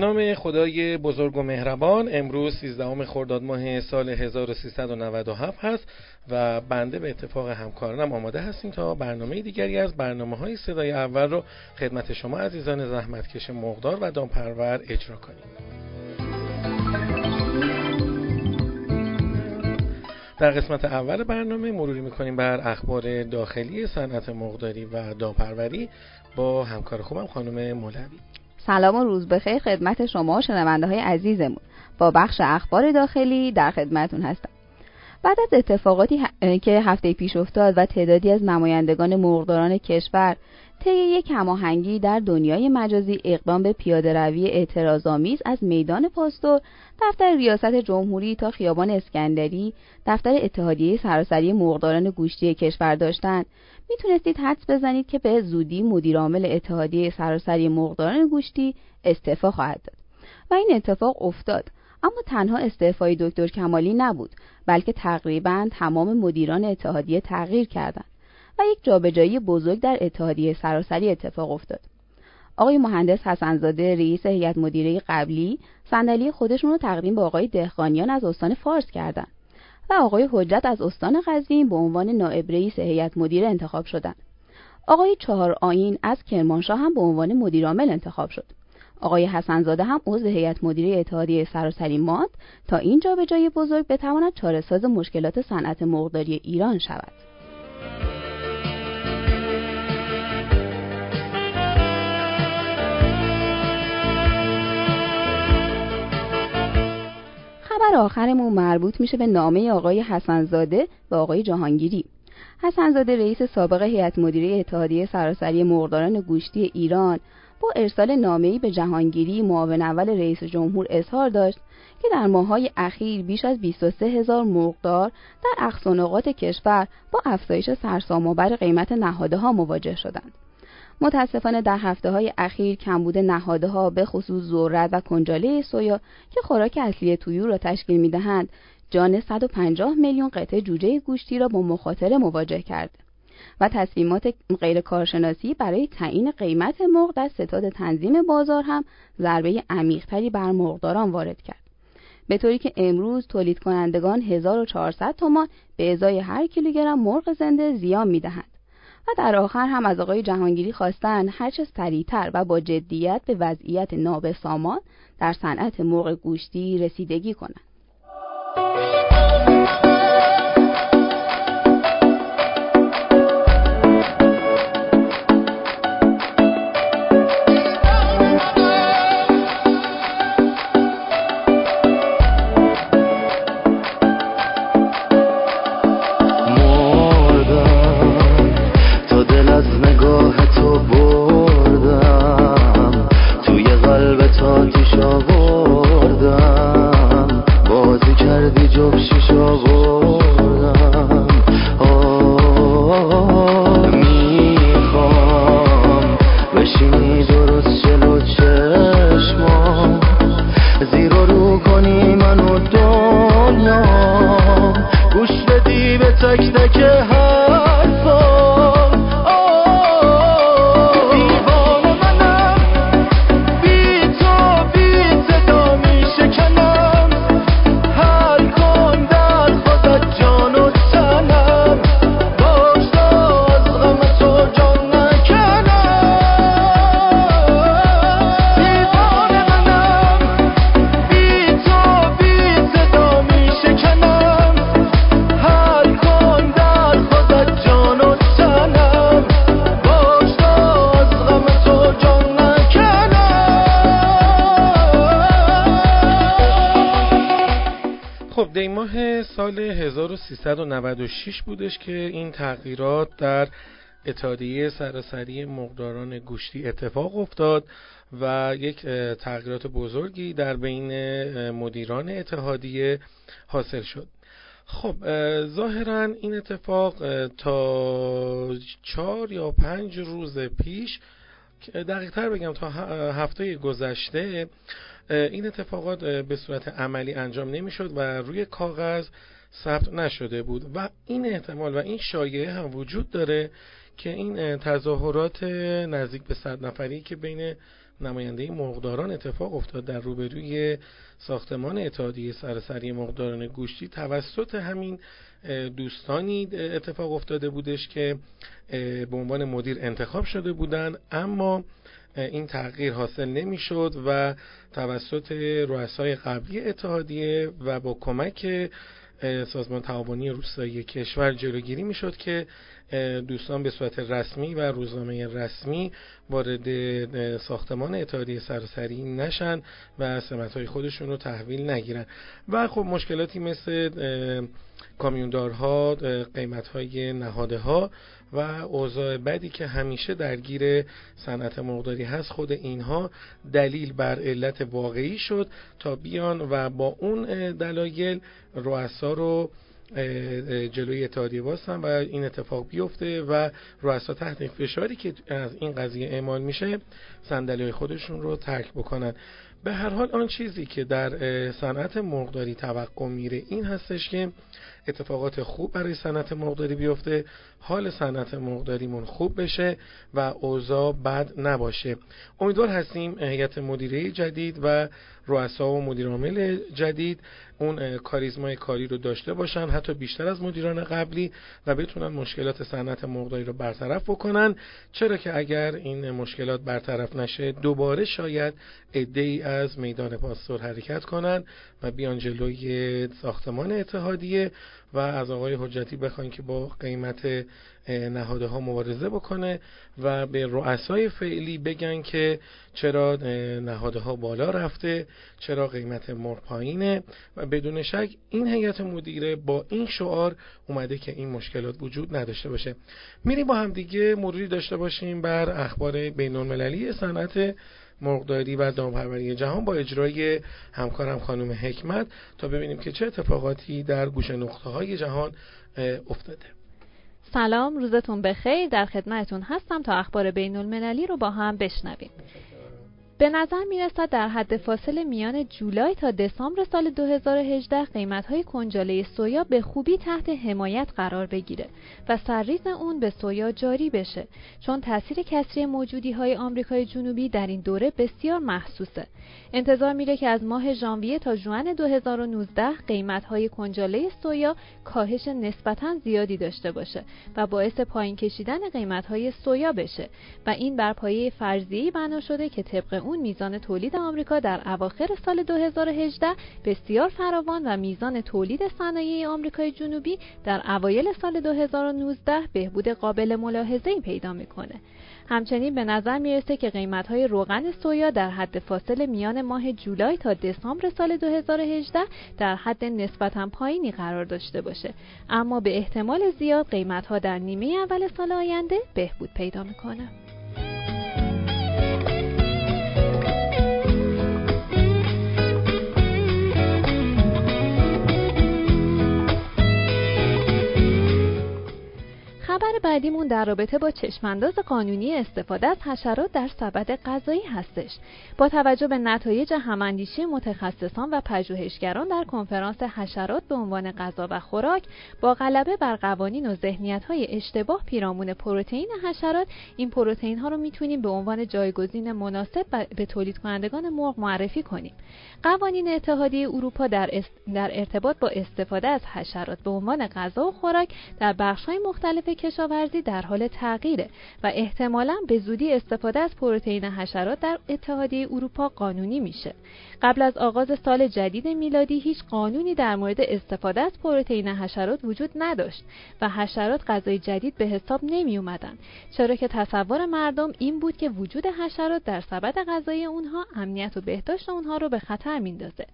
نام خدای بزرگ و مهربان امروز 13 خرداد ماه سال 1397 هست و بنده به اتفاق همکارانم آماده هستیم تا برنامه دیگری از برنامه های صدای اول رو خدمت شما عزیزان زحمتکش مقدار و دامپرور اجرا کنیم. در قسمت اول برنامه مروری می‌کنیم بر اخبار داخلی صنعت مقداری و دامپروری با همکار خوبم خانم مولوی. سلام و روز بخیر خدمت شما شنونده های عزیزمون. با بخش اخبار داخلی در خدمتون هستم. بعد از اتفاقاتی که هفته پیش افتاد و تعدادی از نمایندگان مرغداران کشور طی یک هماهنگی در دنیای مجازی اقدام به پیاده روی اعتراضآمیز از میدان پاستور دفتر ریاست جمهوری تا خیابان اسکندری دفتر اتحادیه سراسری مرغداران گوشتی کشور داشتند. می‌تونستید حدس بزنید که به زودی مدیرعامل اتحادیه سراسری مرغداران گوشتی استعفا خواهد داد. و این اتفاق افتاد. اما تنها استعفای دکتر کمالی نبود بلکه تقریبا تمام مدیران اتحادیه تغییر کردند. یک جابجایی بزرگ در اتحادیه سراسری اتفاق افتاد آقای مهندس حسنزاده رئیس هیئت مدیره قبلی صندلی خودشون رو تقدیم به آقای دهقانیان از استان فارس کردند و آقای حجت از استان قزوین به عنوان نائب رئیس هیئت مدیره انتخاب شدند. آقای چهار آین از کرمانشاه هم به عنوان مدیرعامل انتخاب شد. آقای حسنزاده هم عضو هیئت مدیره اتحادیه سراسری ماد تا این جای بزرگ بتواند چارهساز مشکلات صنعت مرغداری ایران شود. خبر آخرمون مربوط میشه به نامه آقای حسنزاده و آقای جهانگیری حسنزاده رئیس سابق هیئت مدیره اتحادیه سراسری مرغداران گوشتی ایران با ارسال نامه‌ای به جهانگیری معاون اول رئیس جمهور اظهار داشت که در ماههای اخیر بیش از 23 هزار مرغدار در اقصانقات کشور با افزایش سرسام‌آور قیمت نهادها مواجه شدند. متاسفانه در هفته های اخیر کمبود ها به خصوص ذرت و کنجاله سویا که خوراک اصلی تویور را تشکیل می دهند جان 150 میلیون قطعه جوجه گوشتی را با مخاطره مواجه کرد و تصمیمات غیر کارشناسی برای تعیین قیمت مرغ در ستاد تنظیم بازار هم ضربه عمیقتری بر مرغداران وارد کرد. به طوری که امروز تولید کنندگان 1400 تومان به ازای هر کیلوگرم مرغ زنده زیان می‌دهند. در آخر هم از آقای جهانگیری خواستن هرچه سریعتر و با جدیت به وضعیت نابسامان در صنعت مرغ گوشتی رسیدگی کنند. سال 1396 بودش که این تغییرات در اتحادیه سراسری مقداران گوشتی اتفاق افتاد و یک تغییرات بزرگی در بین مدیران اتحادیه حاصل شد. خب ظاهرا این اتفاق تا چهار یا پنج روز پیش دقیق تر بگم تا هفته گذشته این اتفاقات به صورت عملی انجام نمی‌شد و روی کاغذ ثبت نشده بود و این احتمال و این شایعه هم وجود داره که این تظاهرات نزدیک به صد نفری که بین نماینده مرغداران اتفاق افتاد در روبروی ساختمان اتحادیه سرسری مرغداران گوشتی. توسط همین دوستانی اتفاق افتاده بودش که به عنوان مدیر انتخاب شده بودند اما این تغییر حاصل نمی‌شد و توسط رؤسای قبلی اتحادیه و با کمک سازمان تعاونی روستایی کشور جلوگیری می‌شد که دوستان به صورت رسمی و روزنامه رسمی وارد ساختمان اتحادیه سرسری نشن و سمت خودشون رو تحویل نگیرن. و خب مشکلاتی مثل کامیوندارها قیمت های نهاده ها و اوضاع بدی که همیشه درگیر صنعت مرغداری هست خود اینها دلیل بر علت واقعی شد تا بیان و با اون دلایل رؤسا رو جلوی اتحادیه واسن و این اتفاق بیفته و رؤسا تحت فشاری که از این قضیه اعمال میشه صندلی خودشون رو ترک بکنن. به هر حال آن چیزی که در صنعت مرغداری توقع میره این هستش که اتفاقات خوب برای صنعت مرغداری بیفته حال صنعت مرغداریمون خوب بشه و اوضاع بد نباشه. امیدوار هستیم هیئت مدیره جدید و رؤسا و مدیرعامل جدید اون کاریزمای کاری رو داشته باشن حتی بیشتر از مدیران قبلی و بتونن مشکلات صنعت مرغداری رو برطرف بکنن. چرا که اگر این مشکلات برطرف نشه دوباره شاید ای از میدان پاستور حرکت کنن و بیان جلوی ساختمان اتحادیه و از آقای حجتی بخواین که با قیمت نهاده ها مبارزه بکنه و به رؤسای فعلی بگن که چرا نهاده ها بالا رفته چرا قیمت مرغ پایینه و بدون شک این هیئت مدیره با این شعار اومده که این مشکلات وجود نداشته باشه. میریم با هم دیگه. مروری داشته باشیم بر اخبار بین المللی صنعت مرغداری و دامپروری جهان با اجرای همکارم خانم حکمت تا ببینیم که چه اتفاقاتی در گوشه نقطه های جهان افتاده. سلام روزتون بخیر. در خدمتتون هستم تا اخبار بین المللی رو با هم بشنویم. به نظر می رسد در حد فاصل میان جولای تا دسامبر سال 2018 قیمت های کنجاله سویا به خوبی تحت حمایت قرار بگیره و سرریز اون به سویا جاری بشه چون تاثیر کسری موجودی های آمریکای جنوبی در این دوره بسیار محسوسه. انتظار میره که از ماه ژانویه تا جوان 2019 قیمت های کنجاله سویا کاهش نسبتا زیادی داشته باشه و باعث پایین کشیدن قیمت های سویا بشه و این بر پایه فرضیه‌ای بنا شده که طبق میزان تولید آمریکا در اواخر سال 2018 بسیار فراوان و میزان تولید صنایع آمریکای جنوبی در اوایل سال 2019 بهبود قابل ملاحظه‌ای پیدا می‌کنه. همچنین به نظر می‌رسه که قیمت های روغن سویا در حد فاصل میان ماه جولای تا دسامبر سال 2018 در حد نسبتا پایینی قرار داشته باشه اما به احتمال زیاد قیمت ها در نیمه اول سال آینده بهبود پیدا می‌کنه. بعدیمون در رابطه با چشمانداز قانونی استفاده از حشرات در سبد غذایی هستش. با توجه به نتایج هماندیشی متخصصان و پژوهشگران در کنفرانس حشرات به عنوان غذا و خوراک با غلبه بر قوانین و ذهنیت‌های اشتباه پیرامون پروتئین حشرات این پروتئین ها رو می‌تونیم به عنوان جایگزین مناسب به تولید کنندگان مرغ معرفی کنیم. قوانین اتحادیه اروپا در, در ارتباط با استفاده از حشرات به عنوان غذا و خوراک در بخش‌های مختلف کشاورزی در حال تغییره و احتمالا به زودی استفاده از پروتئین حشرات در اتحادیه اروپا قانونی میشه. قبل از آغاز سال جدید میلادی هیچ قانونی در مورد استفاده از پروتئین حشرات وجود نداشت و حشرات غذای جدید به حساب نمی اومدن چرا که تصور مردم این بود که وجود حشرات در سبد غذایی اونها امنیت و بهداشت اونها رو به خطر میندازه.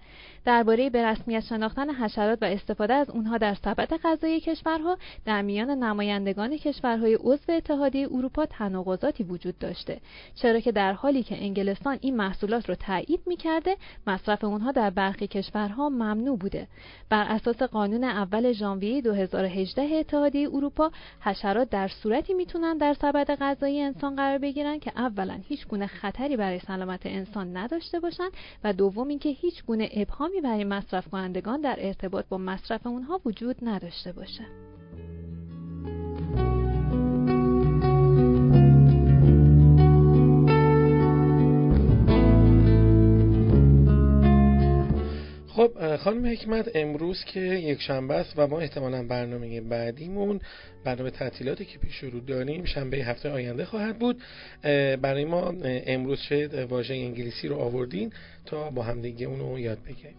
درباره به رسمیت شناختن حشرات و استفاده از اونها در سبد غذایی کشورها در میان نمایندگان کشورهای عضو اتحادیه اروپا تناقضاتی وجود داشته. چرا که در حالی که انگلستان این محصولات رو تایید می‌کرده مصرف اونها در برخی کشورها ممنوع بوده. بر اساس قانون اول ژانویه 2018 اتحادیه اروپا حشرات در صورتی می‌تونن در سبد غذایی انسان قرار بگیرن که اولا هیچ گونه خطری برای سلامت انسان نداشته باشند و دوم اینکه هیچ گونه ابهامی برای مصرف کنندگان در ارتباط با مصرف اونها وجود نداشته باشه. حکمت امروز که یک شنبه است و ما احتمالا برنامه بعدیمون برنامه تعطیلاتی که پیش رو داریم شنبه هفته آینده خواهد بود. برای ما امروز چه واژه انگلیسی رو آوردین تا با همدیگه اونو یاد بگیریم؟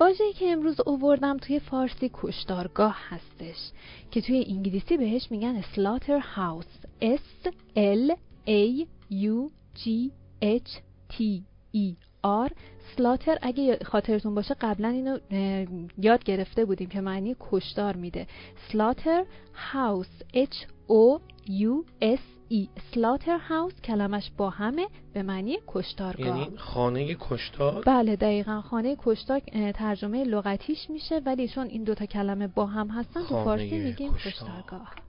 واژه‌ای که امروز اووردم توی فارسی کشتارگاه هستش که توی انگلیسی بهش میگن سلاتر هاوس S L A U G H T E. R سلاتر اگه خاطرتون باشه قبلا اینو یاد گرفته بودیم که معنی کشتار میده. سلاتر هاوس H O U S ای سلاتر هاوس کلمش با همه به معنی کشتارگاه. یعنی خانه کشتار؟ بله دقیقا خانه کشتار ترجمه لغتیش میشه ولی چون این دوتا کلمه با هم هستن تو فارسی میگیم کشتارگاه.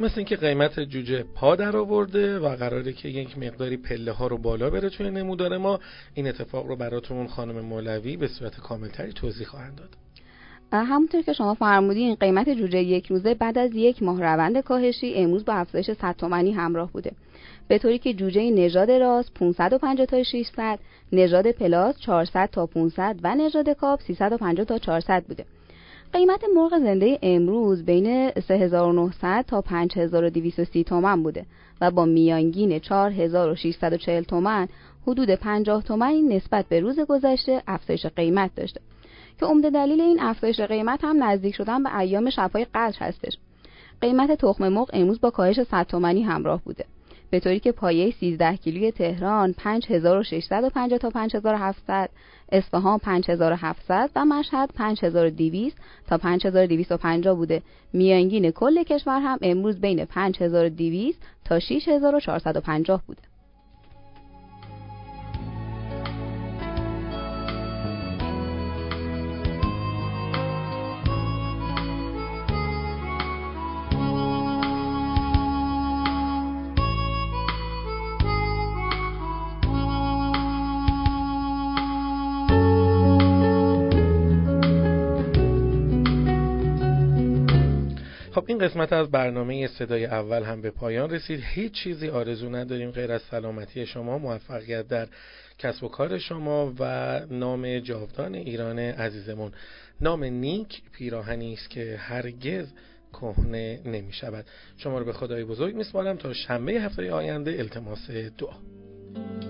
مثل اینکه قیمت جوجه پا در آورده و قراره که یک مقداری پله ها رو بالا بره توی نمودار ما این اتفاق رو براتون خانم مولوی به صورت کاملتری توضیح خواهند داد. همونطور که شما فرمودین قیمت جوجه یک روزه بعد از یک ماه روند کاهشی امروز با افزایش 100 تومانی همراه بوده. به طوری که جوجه نژاد راست 550 تا 600 نژاد پلاس 400 تا 500 و نژاد کاپ 350 تا 400 بوده. قیمت مرغ زنده امروز بین 3900 تا 5230 تومن بوده و با میانگین 4640 تومن حدود 50 تومن نسبت به روز گذشته افزایش قیمت داشته که عمده دلیل این افزایش قیمت هم نزدیک شدن به ایام شبهای قدر هستش. قیمت تخم مرغ امروز با کاهش 100 تومانی همراه بوده. به طوری که پایه 13 کیلوی تهران 5650 تا 5700 اصفهان 5700 و مشهد 5200 تا 5250 بوده. میانگین کل کشور هم امروز بین 5200 تا 6450 بوده. خب این قسمت از برنامه صدای اول هم به پایان رسید. هیچ چیزی آرزو نداریم غیر از سلامتی شما موفقیت در کسب و کار شما و نام جاودان ایران عزیزمون. نام نیک پیراهنی است که هرگز کهنه نمی شود. شما رو به خدای بزرگ میسپارم تا شنبه هفته آینده التماس دعا.